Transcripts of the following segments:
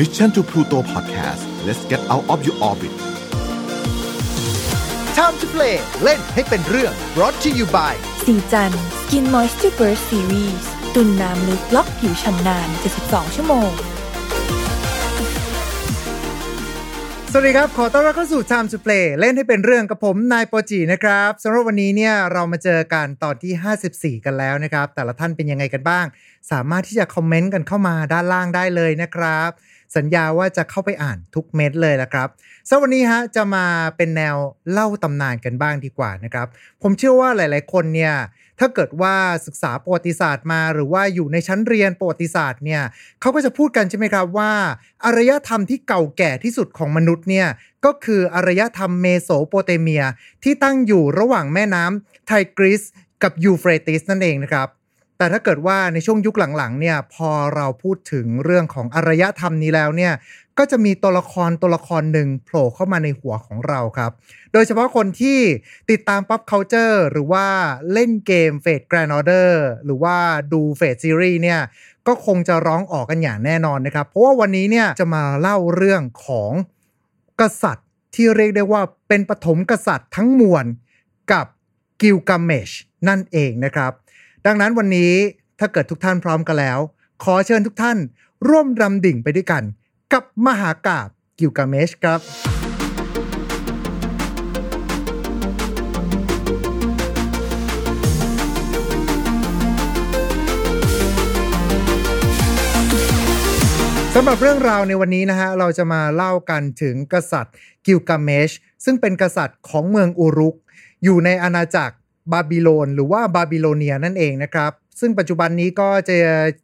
Mission to Pluto Podcast let's get out of your orbit Time to play เล่นให้เป็นเรื่อง brought to you by สีจัน Skin Moisture Burst Series ตุนน้ำลึกล็อกผิวชำนาน 72 ชั่วโมง สวัสดีครับ ขอต้อนรับเข้าสู่ Time to Play เล่นให้เป็นเรื่องกับผมนายโปรจีนะครับสำหรับวันนี้เนี่ยเรามาเจอกันตอนที่ 54 กันแล้วนะครับ แต่ละท่านเป็นยังไงกันบ้าง สามารถที่จะคอมเมนต์กันเข้ามาด้านล่างได้เลยนะครับ สัญญาว่าจะเข้าไปอ่านทุกเม็ดเลยละครับสำหรับวันนี้ฮะจะมาเป็นแนวเล่าตำนานกันบ้างดีกว่านะครับ ผมเชื่อว่าหลาย ๆ คนเนี่ยถ้าเกิดว่าศึกษาประวัติศาสตร์มาหรือว่าอยู่ในชั้นเรียนประวัติศาสตร์เนี่ยเขาก็จะพูดกันใช่ไหมครับว่าอารยธรรมที่เก่าแก่ที่สุดของมนุษย์เนี่ยก็คืออารยธรรมเมโสโปเตเมีย ที่ตั้งอยู่ระหว่างแม่น้ำไทกริสกับยูเฟรติสนั่นเองนะครับ แต่ถ้าเกิดว่าในช่วงยุคหลังๆเนี่ยพอเราพูดถึงเรื่องของอารยธรรมนี้แล้วเนี่ยก็จะมีตัวละครตัวละครหนึ่งโผล่เข้ามาในหัวของเราครับ โดยเฉพาะคนที่ติดตาม pop culture หรือว่าเล่นเกม Fate Grand Order หรือว่าดู Fate Series เนี่ยก็คงจะร้องออกกันอย่างแน่นอนนะครับ เพราะว่าวันนี้เนี่ยจะมาเล่าเรื่องของกษัตริย์ที่เรียกได้ว่าเป็นปฐมกษัตริย์ทั้งมวลกับกิลกาเมชนั่นเองนะครับ ดังนั้นวันนี้ถ้าเกิดทุกท่านพร้อมกันแล้ว ขอเชิญทุกท่าน ร่วมรำดิ่งไปด้วยกัน กับมหากาบกิลกาเมชครับ สำหรับเรื่องราวในวันนี้นะฮะ เราจะมาเล่ากันถึงกษัตริย์กิลกาเมชซึ่งเป็นกษัตริย์ของเมืองอุรุก อยู่ในอาณาจักร บาบิโลนหรือว่าบาบิโลเนียนั่นเองนะครับ ซึ่งปัจจุบันนี้ก็จะ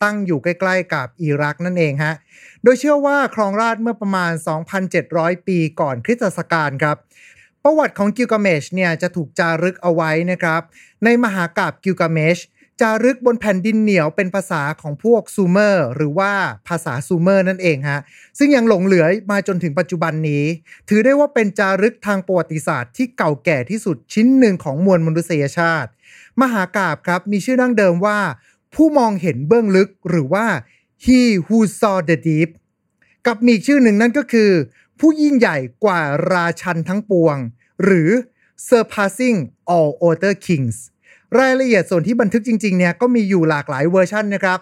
ตั้งอยู่ใกล้ ๆ กับอิรักนั่นเองฮะ โดยเชื่อว่าครองราชย์เมื่อประมาณ 2,700 ปีก่อนคริสตศักราชครับ ประวัติของกิลกาเมชเนี่ยจะถูกจารึกเอาไว้นะครับ ในมหากาพย์กิลกาเมช จารึกบนแผ่นดินเหนียวเป็นภาษาของพวกซูเมอร์ หรือว่าภาษาซูเมอร์นั่นเองฮะซึ่งยังหลงเหลือมาจนถึงปัจจุบันนี้ ถือได้ว่าเป็นจารึกทางประวัติศาสตร์ที่เก่าแก่ที่สุดชิ้นหนึ่งของมวลมนุษยชาติ มหากาบครับมีชื่อดั้งเดิมว่า ผู้มองเห็นเบื้องลึกหรือว่า he who saw the deep กับมีชื่อหนึ่งนั่นก็คือ ผู้ยิ่งใหญ่กว่าราชันทั้งปวง หรือ surpassing all other kings รายละเอียดส่วนที่บันทึกจริงๆเนี่ยก็มีอยู่หลากหลายเวอร์ชันนะครับ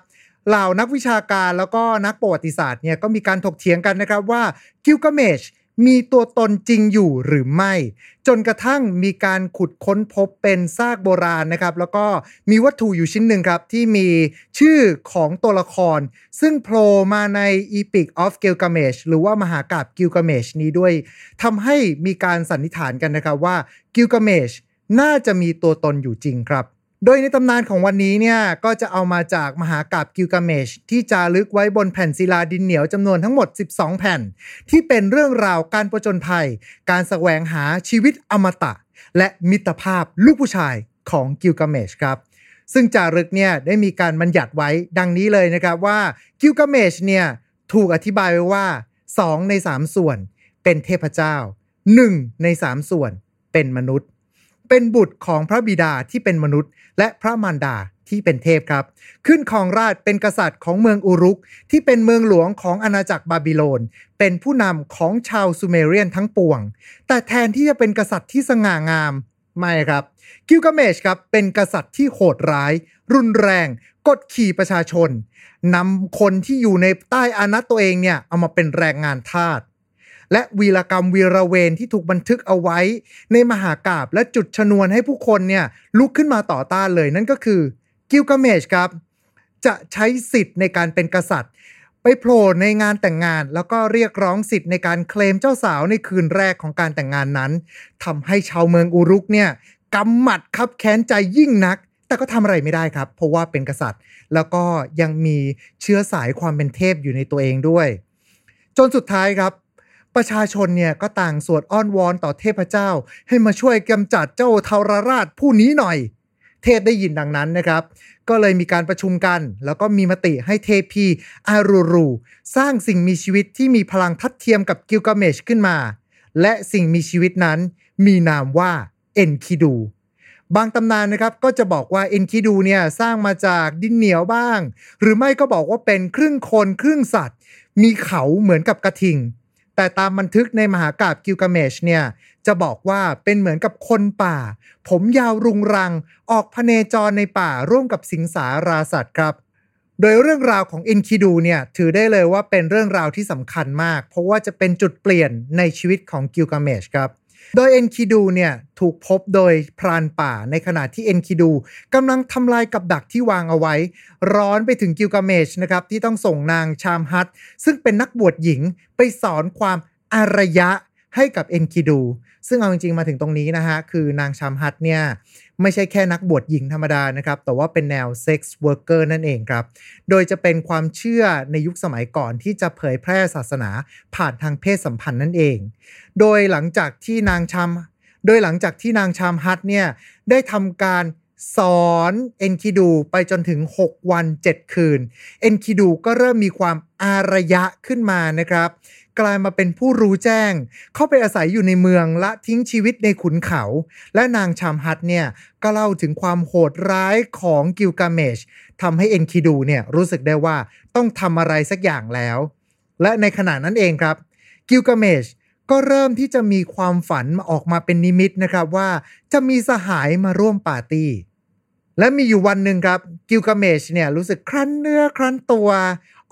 เหล่านักวิชาการแล้วก็นักประวัติศาสตร์เนี่ยก็มีการถกเถียงกันนะครับว่ากิลกาเมชมีตัวตนจริงอยู่หรือไม่ จนกระทั่งมีการขุดค้นพบเป็นซากโบราณนะครับ แล้วก็มีวัตถุอยู่ชิ้นหนึ่งครับ ที่มีชื่อของตัวละคร ซึ่งโผล่มาใน Epic of Gilgamesh หรือว่ามหากาบกิลกาเมชนี้ด้วยทำให้มีการสันนิษฐานกันนะครับว่ากิลกาเมช น่าจะมีตัวตนอยู่จริงครับ โดยในตำนานของวันนี้เนี่ย ก็จะเอามาจากมหากราบกิลกาเมชที่จารึกไว้บนแผ่นศิลาดินเหนียวจำนวนทั้งหมด 12 แผ่น ที่เป็นเรื่องราวการประจนภัย การแสวงหาชีวิตอมตะ และมิตรภาพลูกผู้ชายของกิลกาเมชครับซึ่งจารึกเนี่ยได้มีการบัญญัติไว้ดังนี้เลยนะครับว่ากิลกาเมชเนี่ยถูกอธิบายไว้ว่า 2 ใน 3 ส่วนเป็นเทพเจ้า 1 ใน 3 ส่วนเป็นมนุษย์ เป็นบุตรของพระบิดาที่เป็นมนุษย์ และพระมารดาที่เป็นเทพครับ ขึ้นครองราชเป็นกษัตริย์ของเมืองอุรุก ที่เป็นเมืองหลวงของอาณาจักรบาบิโลน เป็นผู้นำของชาวซูเมเรียนทั้งปวง แต่แทนที่จะเป็นกษัตริย์ที่สง่างาม ไม่ครับ กิลกาเมชครับ เป็นกษัตริย์ที่โหดร้าย รุนแรง กดขี่ประชาชนนำคนที่อยู่ในใต้อานัตตัวเองเนี่ยเอามาเป็นแรงงานทาส และวีรกรรมวีรเวรที่ถูกบันทึกเอาไว้ ในมหากาบและจุดชนวนให้ผู้คนเนี่ยลุกขึ้นมาต่อต้านเลยนั่นก็คือกิลกาเมชครับ จะใช้สิทธิ์ในการเป็นกษัตริย์ ไปโผล่ในงานแต่งงาน แล้วก็เรียกร้องสิทธิ์ในการเคลมเจ้าสาวในคืนแรกของการแต่งงานนั้นทำให้ชาวเมืองอุรุกเนี่ยกำหมัดคับแค้นใจยิ่งนักแต่ก็ทำอะไรไม่ได้ครับ เพราะว่าเป็นกษัตริย์ แล้วก็ยังมีเชื้อสายความเป็นเทพอยู่ในตัวเองด้วย จนสุดท้ายครับ ประชาชนเนี่ยก็ต่างสวดอ้อนวอนต่อเทพเจ้า ให้มาช่วยกำจัดเจ้าทาราราชผู้นี้หน่อย เทพได้ยินดังนั้นนะครับ ก็เลยมีการประชุมกัน แล้วก็มีมติให้เทพีอารูรูสร้างสิ่งมีชีวิตที่มีพลังทัดเทียมกับกิลกาเมชขึ้นมา และสิ่งมีชีวิตนั้น มีนามว่าเอ็นคิดูบางตำนานนะครับก็จะบอกว่าเอ็นคิดูเนี่ยสร้างมาจากดินเหนียวบ้าง หรือไม่ก็บอกว่าเป็นครึ่งคนครึ่งสัตว์ มีเขาเหมือนกับกระทิง แต่ตามบันทึกในมหากาบกิลกาเมชเนี่ยจะบอกว่าเป็นเหมือนกับคนป่า ผมยาวรุงรัง ออกพเนจรในป่าร่วมกับสิงสาราสัตว์ครับ โดยเรื่องราวของอินคิดูเนี่ยถือได้เลยว่าเป็นเรื่องราวที่สำคัญมาก เพราะว่าจะเป็นจุดเปลี่ยนในชีวิตของกิลกาเมชครับ โดยเอ็นคิดูเนี่ยถูกพบโดยพรานป่าในขณะที่เอ็นคิดูกำลังทำลายกับดักที่วางเอาไว้ ร้อนไปถึงกิลกาเมชนะครับที่ต้องส่งนางชามฮัตซึ่งเป็นนักบวชหญิงไปสอนความอารยะให้กับเอ็นคิดู ซึ่งเอาจริงๆมาถึงตรงนี้นะฮะคือนางชามฮัตเนี่ย ไม่ใช่แค่นักบวชหญิงธรรมดานะครับ แต่ว่าเป็นแนว sex worker นั่นเองครับ โดยจะเป็นความเชื่อในยุคสมัยก่อนที่จะเผยแพร่ศาสนาผ่านทางเพศสัมพันธ์นั่นเอง โดยหลังจากที่นางชามโดยหลังจากที่นางชามฮัตเนี่ยได้ทำการสอนเอ็นคิดูไปจนถึง 6 วัน 7 คืน เอ็นคิดูก็เริ่มมีความอารยะขึ้นมานะครับ กลายมาเป็นผู้รู้แจ้ง เข้าไปอาศัยอยู่ในเมืองละทิ้งชีวิตในขุนเขา และนางชามฮัตเนี่ยก็เล่าถึงความโหดร้ายของกิลกาเมชทำให้เอ็นคิดูเนี่ยรู้สึกได้ว่าต้องทำอะไรสักอย่างแล้ว และในขณะนั้นเองครับกิลกาเมชก็เริ่มที่จะมีความฝันออกมาเป็นนิมิตนะครับว่าจะมีสหายมาร่วมปาร์ตี้และมีอยู่วันหนึ่งครับกิลกาเมชเนี่ยรู้สึกครั้นเนื้อครั้นตัว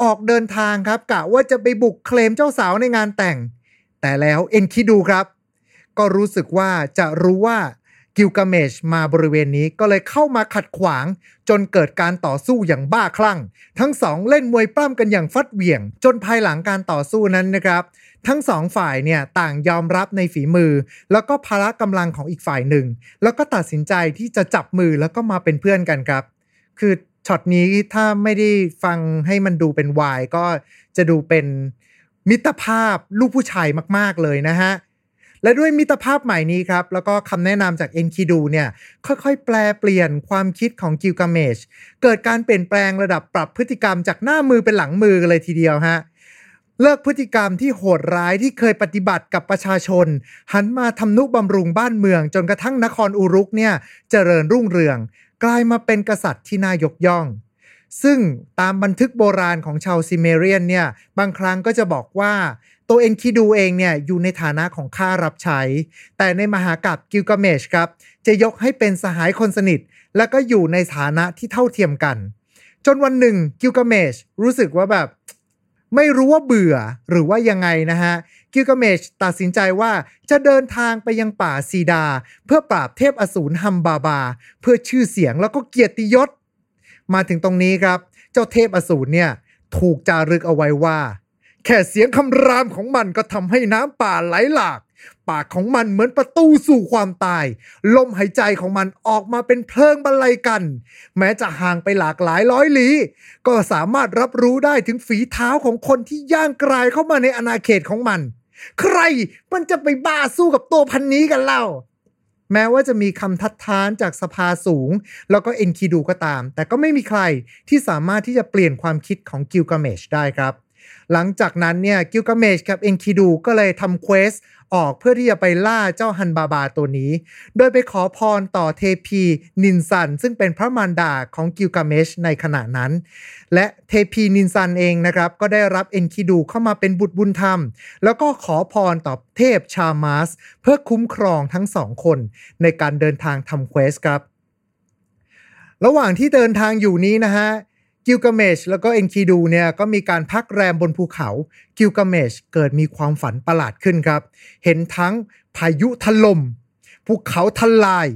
ออกเดินทางครับกะว่าจะไปบุกเคลมเจ้าสาวในงานแต่ง แต่แล้วเอ็นคิดูครับ ก็รู้สึกว่าจะรู้ว่ากิลกาเมชมาบริเวณนี้ก็เลยเข้ามาขัดขวาง จนเกิดการต่อสู้อย่างบ้าคลั่ง ทั้งสองเล่นมวยปล้ำกันอย่างฟัดเหวี่ยง จนภายหลังการต่อสู้นั้นนะครับ ทั้งสองฝ่ายเนี่ยต่างยอมรับในฝีมือ แล้วก็พละกำลังของอีกฝ่ายหนึ่ง แล้วก็ตัดสินใจที่จะจับมือแล้วก็มาเป็นเพื่อนกันครับ คือ ช็อตนี้ถ้าไม่ได้ฟังให้มันดูเป็นวายก็จะดูเป็นมิตรภาพลูกผู้ชายมากๆเลยนะฮะ และด้วยมิตรภาพใหม่นี้ครับ แล้วก็คำแนะนำจากเอ็นคิดูเนี่ย ค่อยๆ แปลเปลี่ยนความคิดของกิลกาเมชเกิดการเปลี่ยนแปลงระดับปรับพฤติกรรมจากหน้ามือเป็นหลังมือกันเลยทีเดียวฮะเลิกพฤติกรรมที่โหดร้ายที่เคยปฏิบัติกับประชาชน หันมาทำนุบำรุงบ้านเมือง จนกระทั่งนครอุรุกเนี่ยเจริญรุ่งเรือง กลายมาเป็นกษัตริย์ที่น่ายกย่อง ซึ่งตามบันทึกโบราณของชาวซิเมเรียนเนี่ยบางครั้งก็จะบอกว่า ตัวเอ็นคิดูเองเนี่ยอยู่ในฐานะของข้ารับใช้ แต่ในมหากาบกิลกาเมชครับ จะยกให้เป็นสหายคนสนิท และก็อยู่ในฐานะที่เท่าเทียมกัน จนวันหนึ่งกิลกาเมชรู้สึกว่าแบบไม่รู้ว่าเบื่อหรือว่ายังไงนะฮะ กิลกาเมชตัดสินใจว่าจะเดินทางไปยังป่าซีดา เพื่อปราบเทพอสูรฮัมบาบา เพื่อชื่อเสียงแล้วก็เกียรติยศ มาถึงตรงนี้ครับ เจ้าเทพอสูรเนี่ยถูกจารึกเอาไว้ว่า แค่เสียงคำรามของมันก็ทำให้น้ำป่าไหลหลาก ปากของมันเหมือนประตูสู่ความตาย ลมหายใจของมันออกมาเป็นเพลิงบรรลัยกัน แม้จะห่างไปหลากหลายร้อยลี้ ก็สามารถรับรู้ได้ถึงฝีเท้าของคนที่ย่างกรายเข้ามาในอาณาเขตของมัน ใครมันจะไปบ้าสู้กับตัวพันนี้กันเล่า แม้ว่าจะมีคำทัดทานจากสภาสูง แล้วก็เอ็นคิดูก็ตาม แต่ก็ไม่มีใครที่สามารถที่จะเปลี่ยนความคิดของกิลกาเมชได้ครับ หลังจากนั้นเนี่ยกิลกาเมชกับเอ็นคิดูก็เลยทำ quest ออกเพื่อที่จะไปล่าเจ้าฮัมบาบาตัวนี้ โดยไปขอพรต่อเทพีนินซัน ซึ่งเป็นพระมารดาของกิลกาเมชในขณะนั้น และเทพีนินซันเองนะครับ ก็ได้รับเอ็นคิดูเข้ามาเป็นบุตรบุญธรรม แล้วก็ขอพรต่อเทพชามาส เพื่อคุ้มครองทั้งสองคนในการเดินทางทำ quest ครับ ระหว่างที่เดินทางอยู่นี้นะฮะ กิลกาเมชแล้วก็เอ็นคิดูเนี่ยก็มีการพักแรมบนภูเขา กิลกาเมชเกิดมีความฝันประหลาดขึ้นครับ เห็นทั้งพายุถล่มภูเขาทลาย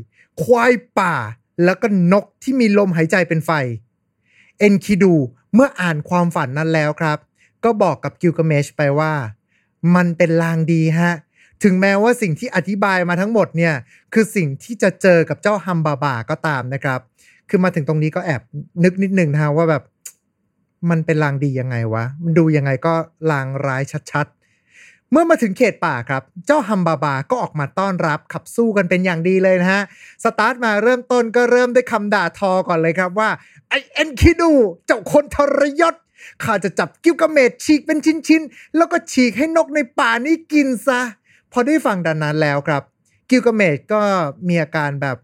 ควายป่า แล้วก็นกที่มีลมหายใจเป็นไฟ เอ็นคิดูเมื่ออ่านความฝันนั้นแล้วครับ ก็บอกกับกิลกาเมชไปว่า มันเป็นลางดีฮะ ถึงแม้ว่าสิ่งที่อธิบายมาทั้งหมดเนี่ยคือสิ่งที่จะเจอกับเจ้าฮัมบาบาก็ตามนะครับ คือมาถึงตรงนี้ก็แอบนึกนิดนึงนะฮะว่าแบบ มันเป็นลางดียังไงวะ มันดูยังไงก็ลางร้ายชัดๆเมื่อมาถึงเขตป่าครับ เจ้าฮัมบาบาก็ออกมาต้อนรับขับสู้กันเป็นอย่างดีเลยนะฮะ สตาร์ทมาเริ่มต้นก็เริ่มด้วยคำด่าทอก่อนเลยครับว่า ไอ้เอ็นคิดู เจ้าคนทรยศข้าจะจับกิลกาเมชฉีกเป็นชิ้นๆ แล้วก็ฉีกให้นกในป่านี้กินซะ พอได้ฟังดังนั้นแล้วครับ กิลกาเมชก็มีอาการแบบ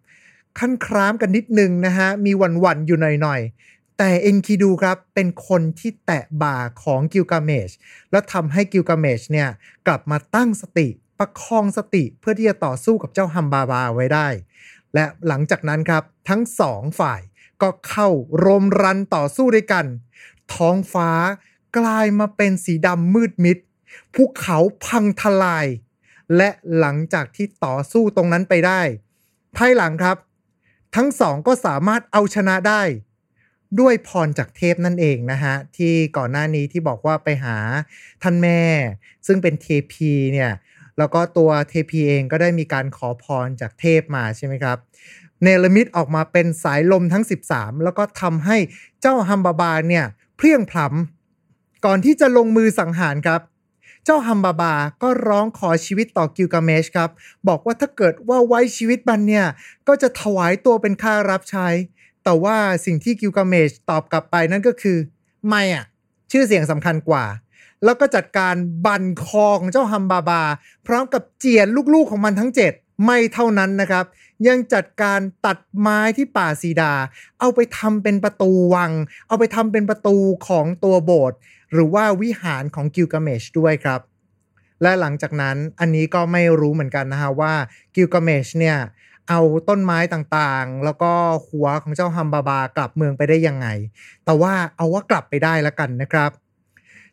ครั่นคร้ามกันนิดนึงนะฮะ มีหวั่นๆอยู่หน่อยๆ แต่เอ็นคิดูครับ เป็นคนที่แตะบ่าของกิลกาเมชแล้วทำให้กิลกาเมชเนี่ย กลับมาตั้งสติประคองสติเพื่อที่จะต่อสู้กับเจ้าฮัมบาบาไว้ได้ และหลังจากนั้นครับทั้งสองฝ่ายก็เข้ารมรันต่อสู้ด้วยกัน ท้องฟ้ากลายมาเป็นสีดำมืดมิดภูเขาพังทลาย และหลังจากที่ต่อสู้ตรงนั้นไปได้ ภายหลังครับ ทั้งสองก็สามารถเอาชนะได้ ด้วยพรจากเทพนั่นเองนะฮะ ที่ก่อนหน้านี้ที่บอกว่าไปหาท่านแม่ ซึ่งเป็นเทพีเนี่ย แล้วก็ตัวเทพีเองก็ได้มีการขอพรจากเทพมาใช่ไหมครับเนลมิดออกมาเป็นสายลมทั้ง 13 แล้วก็ทำให้เจ้าฮัมบาบาเนี่ยเพลียงพล้ำก่อนที่จะลงมือสังหารครับ เจ้าฮัมบาบา ก็ร้องขอชีวิตต่อกิลกาเมชครับ บอกว่าถ้าเกิดว่าไว้ชีวิตมันเนี่ย ก็จะถวายตัวเป็นค่ารับใช้ แต่ว่าสิ่งที่กิลกาเมชตอบกลับไปนั่นก็คือ ไม่อะ ชื่อเสียงสำคัญกว่า แล้วก็จัดการบันคอของเจ้าฮัมบาบา พร้อมกับเจียนลูกๆของมันทั้ง 7 ไม่เท่านั้นนะครับ ยังจัดการตัดไม้ที่ป่าซีดา เอาไปทำเป็นประตูวัง เอาไปทำเป็นประตูของตัวโบสถ์หรือว่าวิหารของกิลกาเมชด้วยครับ และหลังจากนั้นอันนี้ก็ไม่รู้เหมือนกันนะฮะว่ากิลกาเมชเนี่ยเอาต้นไม้ต่างๆ แล้วก็หัวของเจ้าฮัมบาบากลับเมืองไปได้ยังไง แต่ว่าเอาว่ากลับไปได้แล้วกันนะครับ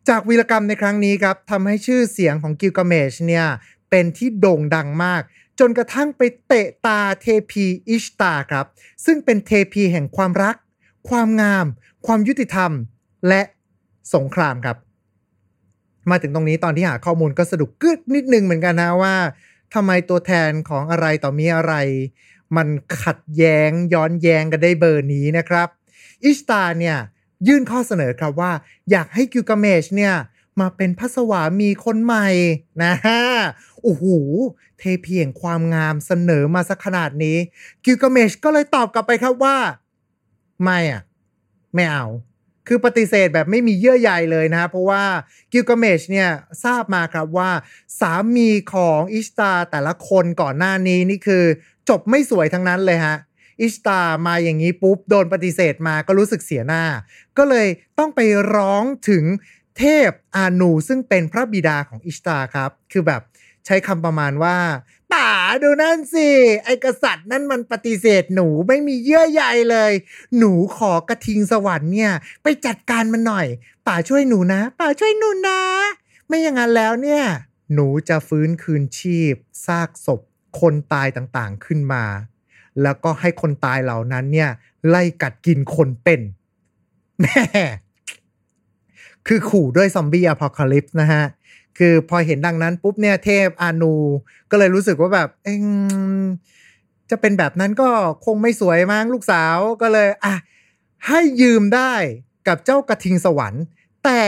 จากวีรกรรมในครั้งนี้ครับทำให้ชื่อเสียงของกิลกาเมชเนี่ยเป็นที่โด่งดังมาก จนกระทั่งไปเตะตาเทพีอิชตาครับ ซึ่งเป็นเทพีแห่งความรัก ความงาม ความยุติธรรม และสงครามครับ มาถึงตรงนี้ตอนที่หาข้อมูลก็สะดุกกึดนิดนึงเหมือนกันนะว่าทำไมตัวแทนของอะไรต่อมีอะไร มันขัดแย้งย้อนแย้งกันได้เบอร์นี้นะครับ อิชตาเนี่ยยื่นข้อเสนอครับว่า อยากให้กิลกาเมชเนี่ย มาเป็นพระสวามีคนใหม่นะฮะโอ้โหเทพีแห่งความงามเสนอมาสักขนาดนี้ กิลกาเมชก็เลยตอบกลับไปครับว่า ไม่อะ ไม่เอา คือปฏิเสธแบบไม่มีเยื่อใยเลยนะ เพราะว่ากิลกาเมชเนี่ยทราบมาครับว่า สามีของอิสตาแต่ละคนก่อนหน้านี้นี่คือ จบไม่สวยทั้งนั้นเลยฮะอิสตามาอย่างนี้ปุ๊บ โดนปฏิเสธมาก็รู้สึกเสียหน้า ก็เลยต้องไปร้องถึง เทพอานูซึ่งเป็นพระบิดาของอิสตาครับ คือแบบใช้คำประมาณว่าป่าดูนั่นสิ ไอกษัตริย์นั่นมันปฏิเสธหนูไม่มีเยื่อใยเลย หนูขอกระทิงสวรรค์เนี่ย ไปจัดการมันหน่อยป่าช่วยหนูนะป่าช่วยหนูนะ ไม่อย่างนั้นแล้วเนี่ย หนูจะฟื้นคืนชีพซากศพคนตายต่างๆขึ้นมา แล้วก็ให้คนตายเหล่านั้นเนี่ย ไล่กัดกินคนเป็นแม่ คือขู่ด้วยซอมบี้อพอลคลิปส์นะฮะ คือพอเห็นดังนั้นปุ๊บเนี่ยเทพอานู ก็เลยรู้สึกว่าแบบเองจะเป็นแบบนั้นก็คงไม่สวยมั้งลูกสาวก็เลย อะ ให้ยืมได้กับเจ้ากระทิงสวรรค์ แต่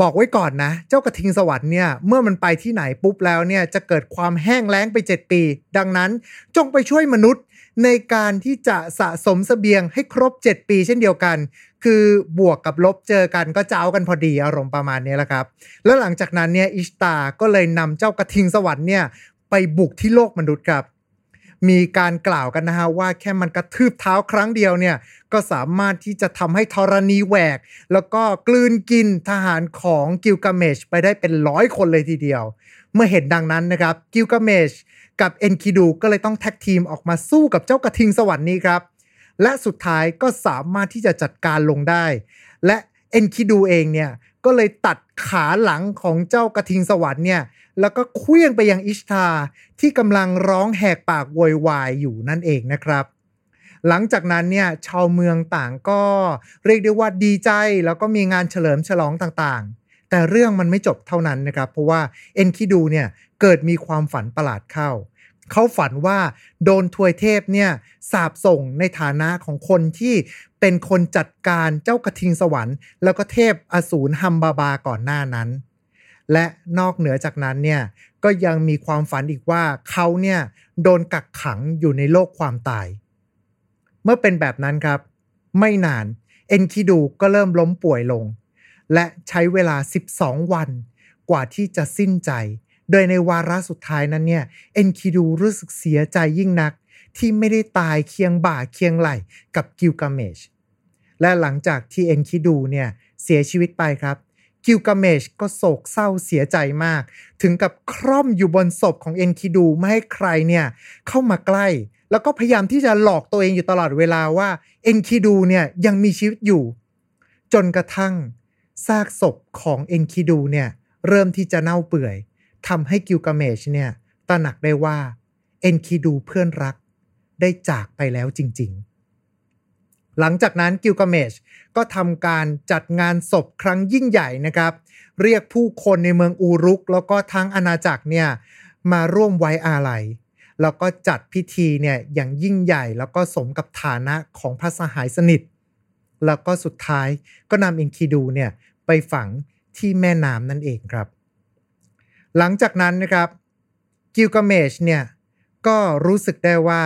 บอกไว้ก่อนนะ เจ้ากระทิงสวรรค์เนี่ย เมื่อมันไปที่ไหนปุ๊บแล้วเนี่ยจะเกิดความแห้งแล้งไป 7 ปี ดังนั้นจงไปช่วยมนุษย์ ในการที่จะสะสมสเสบียงให้ครบ 7 ปีเช่นเดียวกัน คือบวกกับลบเจอกันก็เจ้ากันพอดีอารมณ์ประมาณนี้แหละครับ แล้วหลังจากนั้นเนี่ยอิชตาก็เลยนำเจ้ากระทิงสวรรค์เนี่ยไปบุกที่โลกมนุษย์ครับ มีการกล่าวกันนะฮะว่าแค่มันกระทืบเท้าครั้งเดียวเนี่ยก็สามารถที่จะทำให้ธรณีแหวก แล้วก็กลืนกินทหารของกิลกาเมชไปได้เป็นร้อยคนเลยทีเดียว เมื่อเห็นดังนั้นนะครับกิลกาเมช กับเอ็นคิดูก็เลยต้อง tag team ออกมาสู้กับเจ้ากระทิงสวรรค์นี้ครับ และสุดท้ายก็สามารถที่จะจัดการลงได้ และเอ็นคิดูเองเนี่ยก็เลยตัดขาหลังของเจ้ากระทิงสวรรค์เนี่ยแล้วก็เคลื่องไปยังอิชทาที่กำลังร้องแหกปากโวยวายอยู่นั่นเองนะครับ หลังจากนั้นเนี่ยชาวเมืองต่างก็เรียกได้ว่าดีใจแล้วก็มีงานเฉลิมฉลองต่างๆ แต่เรื่องมันไม่จบเท่านั้นนะครับ เพราะว่าเอ็นคิดูเนี่ยเกิดมีความฝันประหลาดเข้า เขาฝันว่าโดนทวยเทพเนี่ยสาบส่งในฐานะของคนที่เป็นคนจัดการเจ้ากระทิงสวรรค์ แล้วก็เทพอสูรฮัมบาบาก่อนหน้านั้น และนอกเหนือจากนั้นเนี่ยก็ยังมีความฝันอีกว่าเขาเนี่ยโดนกักขังอยู่ในโลกความตาย เมื่อเป็นแบบนั้นครับ ไม่นานเอ็นคิดูก็เริ่มล้มป่วยลง และใช้เวลา 12 วัน กว่าที่จะสิ้นใจ โดยในวาระสุดท้ายนั้นเนี่ย เอ็นคิดูรู้สึกเสียใจยิ่งนัก ที่ไม่ได้ตายเคียงบ่าเคียงไหลกับกิลกาเมช และหลังจากที่เอ็นคิดูเนี่ยเสียชีวิตไปครับกิลกาเมชก็โศกเศร้าเสียใจมาก ถึงกับคร่อมอยู่บนศพของเอ็นคิดูไม่ให้ใครเนี่ยเข้ามาใกล้ แล้วก็พยายามที่จะหลอกตัวเองอยู่ตลอดเวลาว่าเอ็นคิดูเนี่ยยังมีชีวิตอยู่ จนกระทั่ง ซากศพของเอ็นคิดูเนี่ยเริ่มที่จะเน่าเปื่อยทำให้กิลกาเมชเนี่ยตระหนักได้ว่าเอ็นคิดูเพื่อนรักได้จากไปแล้วจริง ๆ หลังจากนั้นกิลกาเมชก็ทำการจัดงานศพครั้งยิ่งใหญ่นะครับ เรียกผู้คนในเมืองอูรุก แล้วก็ทั้งอาณาจักรเนี่ยมาร่วมไว้อาลัยแล้วก็จัดพิธีเนี่ยอย่างยิ่งใหญ่แล้วก็สมกับฐานะของพระสหายสนิท แล้วก็สุดท้ายก็นำอินคิดูเนี่ยไปฝังที่แม่น้ำนั่นเองครับ หลังจากนั้นนะครับกิลกาเมชเนี่ยก็รู้สึกได้ว่า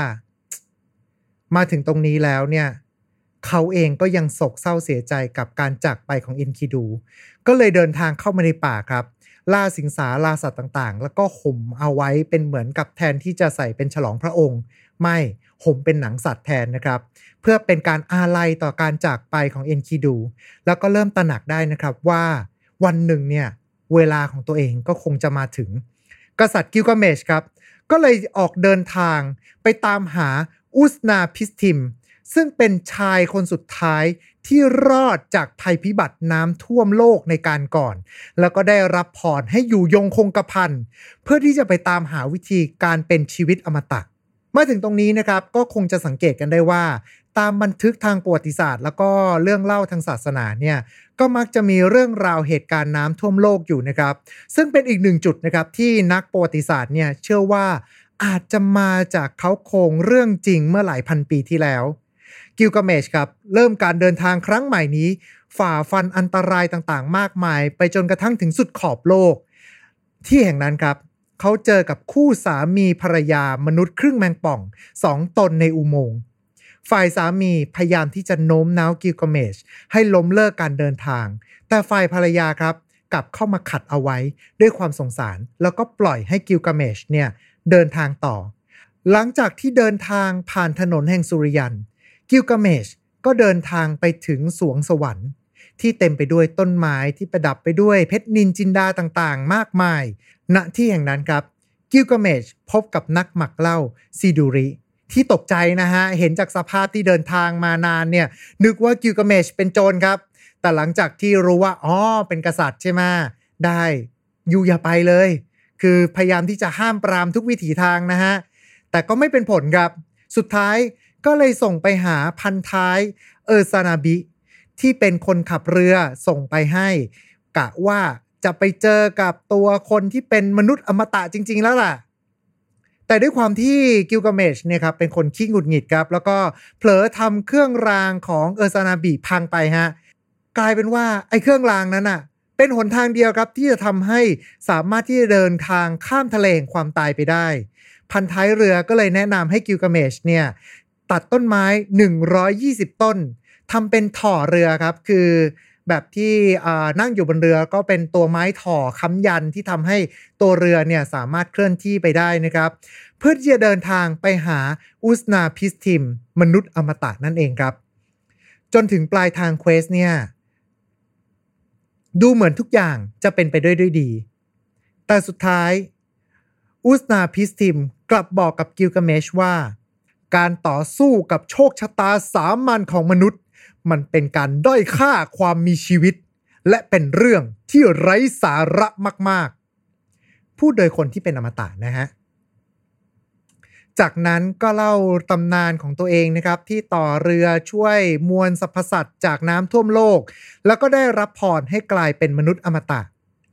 มาถึงตรงนี้แล้วเนี่ยเขาเองก็ยังโศกเศร้าเสียใจกับการจากไปของอินคิดู ก็เลยเดินทางเข้ามาในป่าครับ ล่าสิงสาราสัตว์ต่างๆ แล้วก็ห่มเอาไว้เป็นเหมือนกับแทนที่จะใส่เป็นฉลองพระองค์ ไม่ห่มเป็นหนังสัตว์แทนนะครับ เพื่อเป็นการอาลัยต่อการจากไปของเอ็นคิดู แล้วก็เริ่มตระหนักได้นะครับว่าวันหนึ่งเนี่ยเวลาของตัวเองก็คงจะมาถึง กษัตริย์กิลกาเมชครับ ก็เลยออกเดินทางไปตามหาอุสนาพิสทิม ซึ่งเป็นชายคนสุดท้าย ที่รอดจากภัยพิบัติน้ำท่วมโลกในการก่อน แล้วก็ได้รับพรให้อยู่ยงคงกระพันเพื่อที่จะไปตามหาวิธีการเป็นชีวิตอมตะมาถึงตรงนี้นะครับก็คงจะสังเกตกันได้ว่า ตามบันทึกทางประวัติศาสตร์ แล้วก็เรื่องเล่าทางศาสนาเนี่ยก็มักจะมีเรื่องราวเหตุการณ์น้ำท่วมโลกอยู่นะครับ ซึ่งเป็นอีกหนึ่งจุดนะครับที่นักประวัติศาสตร์เนี่ยเชื่อว่าอาจจะมาจากเขาโครงเรื่องจริงเมื่อหลายพันปีที่แล้ว กิลกาเมชครับเริ่มการเดินทางครั้งใหม่นี้ ฝ่าฟันอันตรายต่างๆ มากมาย ไปจนกระทั่งถึงสุดขอบโลก ที่แห่งนั้นครับเขาเจอกับคู่สามีภรรยามนุษย์ครึ่งแมงป่องสองตนในอุโมงค์ฝ่ายสามีพยายามที่จะโน้มน้าวกิลกาเมชให้ล้มเลิกการเดินทาง แต่ฝ่ายภรรยาครับกลับเข้ามาขัดเอาไว้ด้วยความสงสาร แล้วก็ปล่อยให้กิลกาเมชเนี่ยเดินทางต่อ หลังจากที่เดินทางผ่านถนนแห่งสุริยัน กิลกาเมชก็เดินทางไปถึงสวงสวรรค์ ที่เต็มไปด้วยต้นไม้ที่ประดับไปด้วยเพชรนินจินดาต่างๆ มากมาย ณที่แห่งนั้นครับ กิลกาเมชพบกับนักหมักเหล้าซีดูริ ที่ตกใจนะฮะ เห็นจากสภาพที่เดินทางมานานเนี่ย นึกว่ากิลกาเมชเป็นโจรครับ แต่หลังจากที่รู้ว่าอ๋อเป็นกษัตริย์ใช่ไหมได้อยู่อย่าไปเลย คือพยายามที่จะห้ามปรามทุกวิถีทางนะฮะแต่ก็ไม่เป็นผลครับ สุดท้าย ก็เลยส่งไปหาพันท้ายเออร์ซานาบิ ที่เป็นคนขับเรือส่งไปให้ กะว่าจะไปเจอกับตัวคนที่เป็นมนุษย์อมตะจริง ๆ แล้วล่ะ แต่ด้วยความที่กิลกาเมชเนี่ยครับเป็นคนขี้หงุดหงิดครับ แล้วก็เผลอทำเครื่องรางของเออร์ซานาบิพังไปฮะกลายเป็นว่าไอ้เครื่องรางนั้นอะเป็นหนทางเดียวครับที่จะทำให้สามารถที่จะเดินทางข้ามทะเลแห่งความตายไปได้ พันท้ายเรือก็เลยแนะนำให้กิลกาเมชเนี่ย ตัดต้นไม้ 120 ต้นทำเป็นถ่อเรือครับ คือแบบที่นั่งอยู่บนเรือก็เป็นตัวไม้ถ่อค้ำยันที่ทำให้ตัวเรือเนี่ยสามารถเคลื่อนที่ไปได้นะครับ เพื่อที่จะเดินทางไปหาอุสนาพิสทิม มนุษย์อมตะนั่นเองครับ จนถึงปลายทางเควสเนี่ยดูเหมือนทุกอย่างจะเป็นไปด้วยด้วยดี แต่สุดท้ายอุสนาพิสทิมกลับบอกกับกิลกาเมชว่า การต่อสู้กับโชคชะตาสามัญของมนุษย์ มันเป็นการด้อยค่าความมีชีวิต และเป็นเรื่องที่ไร้สาระมาก ๆ พูดโดยคนที่เป็นอมตะนะฮะจากนั้นก็เล่าตำนานของตัวเองนะครับ ที่ต่อเรือช่วยมวลสรรพสัตว์จากน้ำท่วมโลก แล้วก็ได้รับพรให้กลายเป็นมนุษย์อมตะ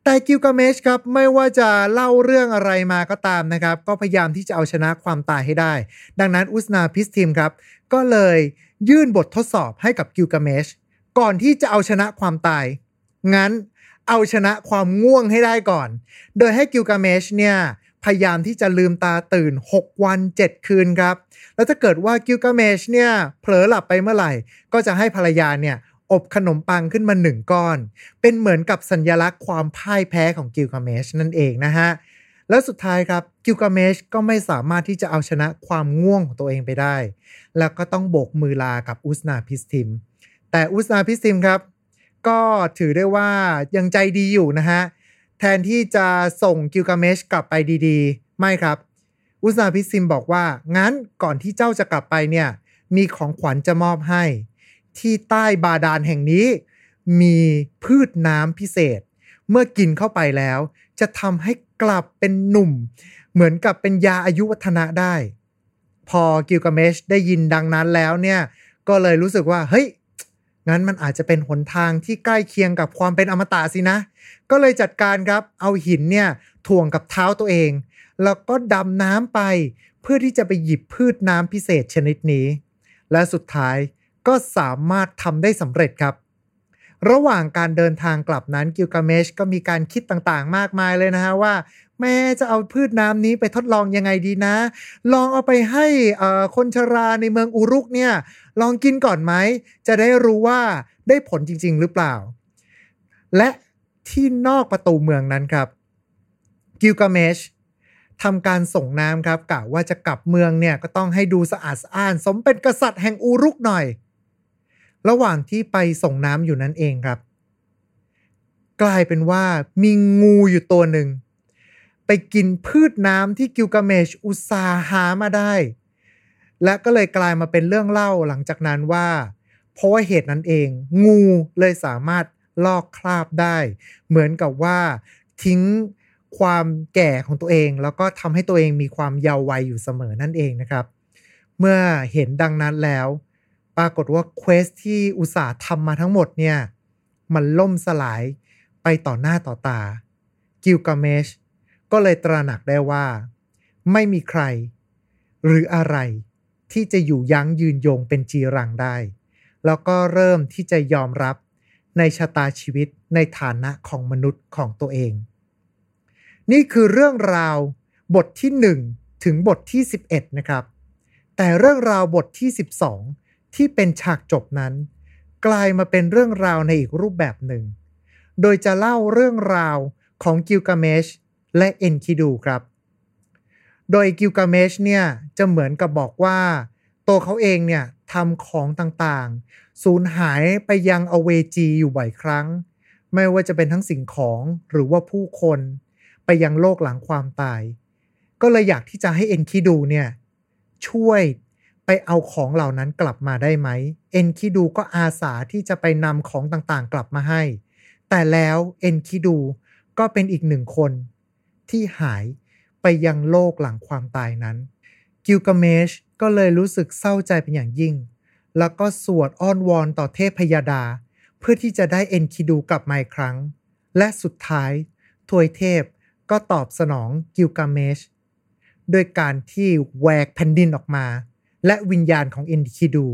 แต่กิลกาเมชครับไม่ว่าจะเล่าเรื่องอะไรมาก็ตามนะครับ ก็พยายามที่จะเอาชนะความตายให้ได้ ดังนั้นอุสนาพิสทิมครับ ก็เลยยื่นบททดสอบให้กับกิลกาเมชก่อนที่จะเอาชนะความตาย งั้นเอาชนะความง่วงให้ได้ก่อน โดยให้กิลกาเมชเนี่ยพยายามที่จะลืมตาตื่น 6 วัน 7 คืนครับ แล้วถ้าเกิดว่ากิลกาเมชเนี่ยเผลอหลับไปเมื่อไหร่ ก็จะให้ภรรยาเนี่ย อบขนมปังขึ้นมาหนึ่งก้อน เป็นเหมือนกับสัญญลักษณ์ความพ่ายแพ้ของกิลกาเมชนั่นเองนะฮะ แล้วสุดท้ายครับกิลกาเมชก็ไม่สามารถที่จะเอาชนะความง่วงของตัวเองไปได้ แล้วก็ต้องโบกมือลากับอุสนาพิสติม แต่อุสนาพิสติมครับ ก็ถือได้ว่ายังใจดีอยู่นะฮะ แทนที่จะส่งกิลกาเมชกลับไปดีๆ ไม่ครับ อุสนาพิสติมบอกว่างั้นก่อนที่เจ้าจะกลับไปเนี่ยมีของขวัญจะมอบให้ ที่ใต้บาดาลแห่งนี้ มีพืชน้ำพิเศษ เมื่อกินเข้าไปแล้ว จะทำให้กลับเป็นหนุ่ม เหมือนกับเป็นยาอายุวัฒนะได้ พอกิลกาเมชได้ยินดังนั้นแล้วเนี่ยก็เลยรู้สึกว่าเฮ้ยงั้นมันอาจจะเป็นหนทางที่ใกล้เคียงกับความเป็นอมตะสินะ ก็เลยจัดการครับ เอาหินเนี่ยถ่วงกับเท้าตัวเอง แล้วก็ดำน้ำไป เพื่อที่จะไปหยิบพืชน้ำพิเศษชนิดนี้ และสุดท้าย ก็สามารถทำได้สำเร็จครับ ระหว่างการเดินทางกลับนั้นกิลกาเมชก็มีการคิดต่างๆ มากมายเลยนะฮะว่า แม่จะเอาพืชน้ำนี้ไปทดลองยังไงดีนะ ลองเอาไปให้คนชราในเมืองอุรุกเนี่ย ลองกินก่อนไหม จะได้รู้ว่าได้ผลจริง ๆ หรือเปล่า และที่นอกประตูเมืองนั้นครับกิลกาเมชทำการส่งน้ำครับกะว่าจะกลับเมืองเนี่ยก็ต้องให้ดูสะอาดสะอ้าน สมเป็นกษัตริย์แห่งอุรุกหน่อย ระหว่างที่ไปส่งน้ำอยู่นั่นเองครับ กลายเป็นว่ามีงูอยู่ตัวหนึ่ง ไปกินพืชน้ำที่กิลกาเมชอุตสาหามาได้ และก็เลยกลายมาเป็นเรื่องเล่าหลังจากนั้นว่า เพราะว่าเหตุนั้นเอง งูเลยสามารถลอกคราบได้ เหมือนกับว่าทิ้งความแก่ของตัวเอง แล้วก็ทำให้ตัวเองมีความเยาว์วัยอยู่เสมอนั่นเองนะครับ เมื่อเห็นดังนั้นแล้ว ปรากฏว่าเควสที่อุตสาห์ทำมาทั้งหมดเนี่ย มันล่มสลายไปต่อหน้าต่อตา กิลกาเมชก็เลยตระหนักได้ว่า ไม่มีใคร หรืออะไรที่จะอยู่ยั้งยืนยงเป็นจีรังได้ แล้วก็เริ่มที่จะยอมรับในชะตาชีวิตในฐานะของมนุษย์ของตัวเอง นี่คือเรื่องราวบทที่ 1 ถึงบทที่ 11 นะครับ แต่เรื่องราวบทที่ 12 ที่เป็นฉากจบนั้น กลายมาเป็นเรื่องราวในอีกรูปแบบหนึ่ง โดยจะเล่าเรื่องราวของกิลกาเมชและเอ็นคิดูครับ โดยกิลกาเมชเนี่ยจะเหมือนกับบอกว่า ตัวเขาเองเนี่ยทำของต่างๆ สูญหายไปยังอเวจีอยู่บ่อยครั้ง ไม่ว่าจะเป็นทั้งสิ่งของหรือว่าผู้คน ไปยังโลกหลังความตาย ก็เลยอยากที่จะให้เอ็นคิดูเนี่ยช่วย ไปเอาของเหล่านั้นกลับมาได้ไหม เอ็นคิดูก็อาสาที่จะไปนำของต่างๆ กลับมาให้ แต่แล้วเอ็นคิดูก็เป็นอีกหนึ่งคน ที่หายไปยังโลกหลังความตายนั้น กิลกาเมชก็เลยรู้สึกเศร้าใจเป็นอย่างยิ่ง แล้วก็สวดอ้อนวอนต่อเทพพยาดา เพื่อที่จะได้เอ็นคิดูกลับมาอีกครั้ง และสุดท้ายทวยเทพก็ตอบสนองกิลกาเมชโดยการที่แหวกแผ่นดินออกมา และวิญญาณของเอ็นคิดู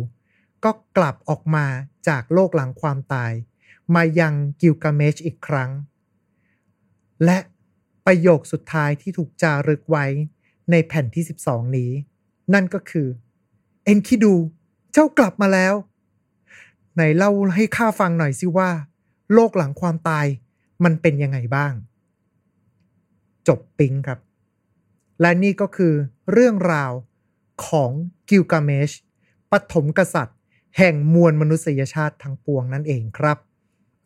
ก็กลับออกมาจากโลกหลังความตาย มายังกิลกาเมชอีกครั้ง และประโยคสุดท้ายที่ถูกจารึกไว้ในแผ่นที่ 12 นี้ นั่นก็คือ เอ็นคิดู เจ้ากลับมาแล้ว ไหนเล่าให้ข้าฟังหน่อยสิว่า โลกหลังความตายมันเป็นยังไงบ้าง จบปิ๊งครับ และนี่ก็คือเรื่องราว ของกิลกาเมชปฐมกษัตริย์ แห่งมวลมนุษยชาติทั้งปวงนั่นเองครับ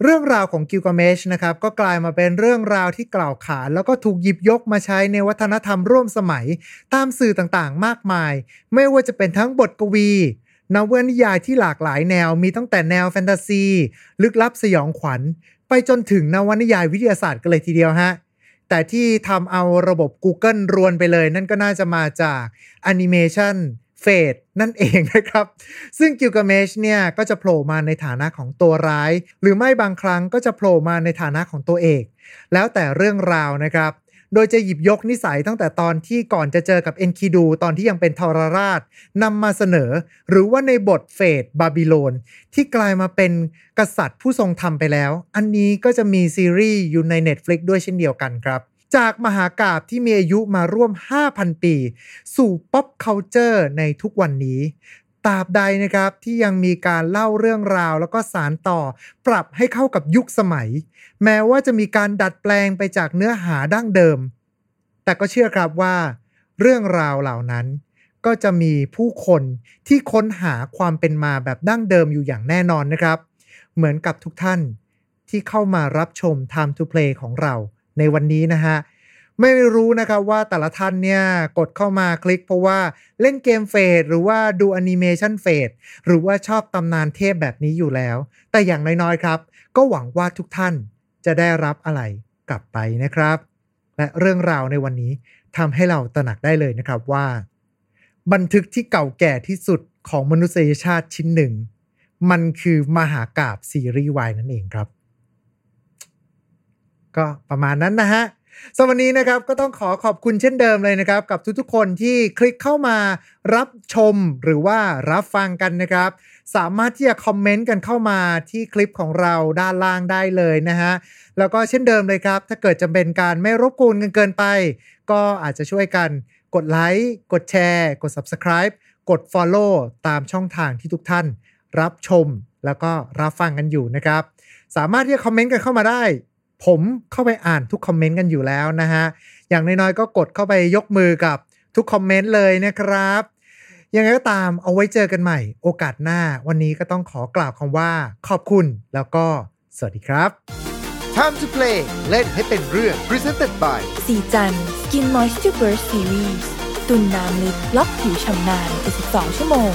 เรื่องราวของกิลกาเมชนะครับ ก็กลายมาเป็นเรื่องราวที่กล่าวขาน แล้วก็ถูกหยิบยกมาใช้ในวัฒนธรรมร่วมสมัย ตามสื่อต่างๆ มากมาย ไม่ว่าจะเป็นทั้งบทกวีนวนิยายที่หลากหลายแนวมีตั้งแต่แนวแฟนตาซี ลึกลับสยองขวัญ ไปจนถึงนวนิยายวิทยาศาสตร์กันเลยทีเดียวฮะ แต่ที่ทำเอาระบบ Google รวนไปเลย นั่นก็น่าจะมาจากแอนิเมชัน Fate นั่นเองนะครับ ซึ่งกิลกาเมชเนี่ยก็จะโผล่มาในฐานะของตัวร้าย หรือไม่บางครั้งก็จะโผล่มาในฐานะของตัวเอก แล้วแต่เรื่องราวนะครับ โดยจะหยิบยกนิสัยตั้งแต่ตอนที่ก่อนจะเจอกับเอนคิดูตอนที่ยังเป็นทรราชนำมาเสนอ หรือว่าในบทเฟดบาบิโลน ที่กลายมาเป็นกษัตริย์ผู้ทรงธรรมไปแล้ว อันนี้ก็จะมีซีรีส์อยู่ใน Netflix ด้วยเช่นเดียวกันครับ จากมหากาบที่มีอายุมาร่วม 5,000 ปี สู่ pop culture ในทุกวันนี้ ตราบใดนะครับที่ยังมีการเล่าเรื่องราว แล้วก็สารต่อ ปรับให้เข้ากับยุคสมัย แม้ว่าจะมีการดัดแปลงไปจากเนื้อหาดั้งเดิม แต่ก็เชื่อครับว่า เรื่องราวเหล่านั้น ก็จะมีผู้คนที่ค้นหาความเป็นมาแบบดั้งเดิมอยู่อย่างแน่นอนนะครับ เหมือนกับทุกท่านที่เข้ามารับชม Time to Play ของเราในวันนี้นะฮะ ไม่รู้นะครับว่าแต่ละท่านเนี่ยกดเข้ามาคลิก เพราะว่าเล่นเกมเฟดหรือว่าดูแอนิเมชันเฟดหรือว่าชอบตำนานเทพแบบนี้อยู่แล้ว แต่อย่างน้อยๆครับ ก็หวังว่าทุกท่านจะได้รับอะไรกลับไปนะครับ และเรื่องราวในวันนี้ทำให้เราตระหนักได้เลยนะครับว่า บันทึกที่เก่าแก่ที่สุดของมนุษยชาติชิ้นหนึ่ง มันคือมหากาบซีรีส์วายนั่นเองครับ ก็ประมาณนั้นนะฮะ สำหรับวันนี้นะครับก็ต้องขอขอบคุณเช่นเดิมเลยนะครับ กับทุกๆคนที่คลิกเข้ามารับชมหรือว่ารับฟังกันนะครับ สามารถที่จะคอมเมนต์กันเข้ามาที่คลิปของเราด้านล่างได้เลยนะฮะแล้วก็เช่นเดิมเลยครับ ถ้าเกิดจะเป็นการไม่รบกวนกันเกินไป ก็อาจจะช่วยกันกดไลค์กดแชร์ กด Subscribe กด Follow ตามช่องทางที่ทุกท่าน รับชมแล้วก็รับฟังกันอยู่นะครับ สามารถที่จะคอมเมนต์กันเข้ามาได้ ผมเข้าไปอ่านทุกคอมเมนต์กันอยู่แล้วนะฮะ อย่างน้อยๆก็กดเข้าไปยกมือกับทุกคอมเมนต์เลยนะครับ ยังไงก็ตามเอาไว้เจอกันใหม่ โอกาสหน้า วันนี้ก็ต้องขอกล่าวคำว่า ขอบคุณแล้วก็สวัสดีครับ Time to play เล่นให้เป็นเรื่อง Presented by สีจัน Skin Moisture Burst Series ตุ่นน้ำลึกล็อกผิวชำนาน72ชั่วโมง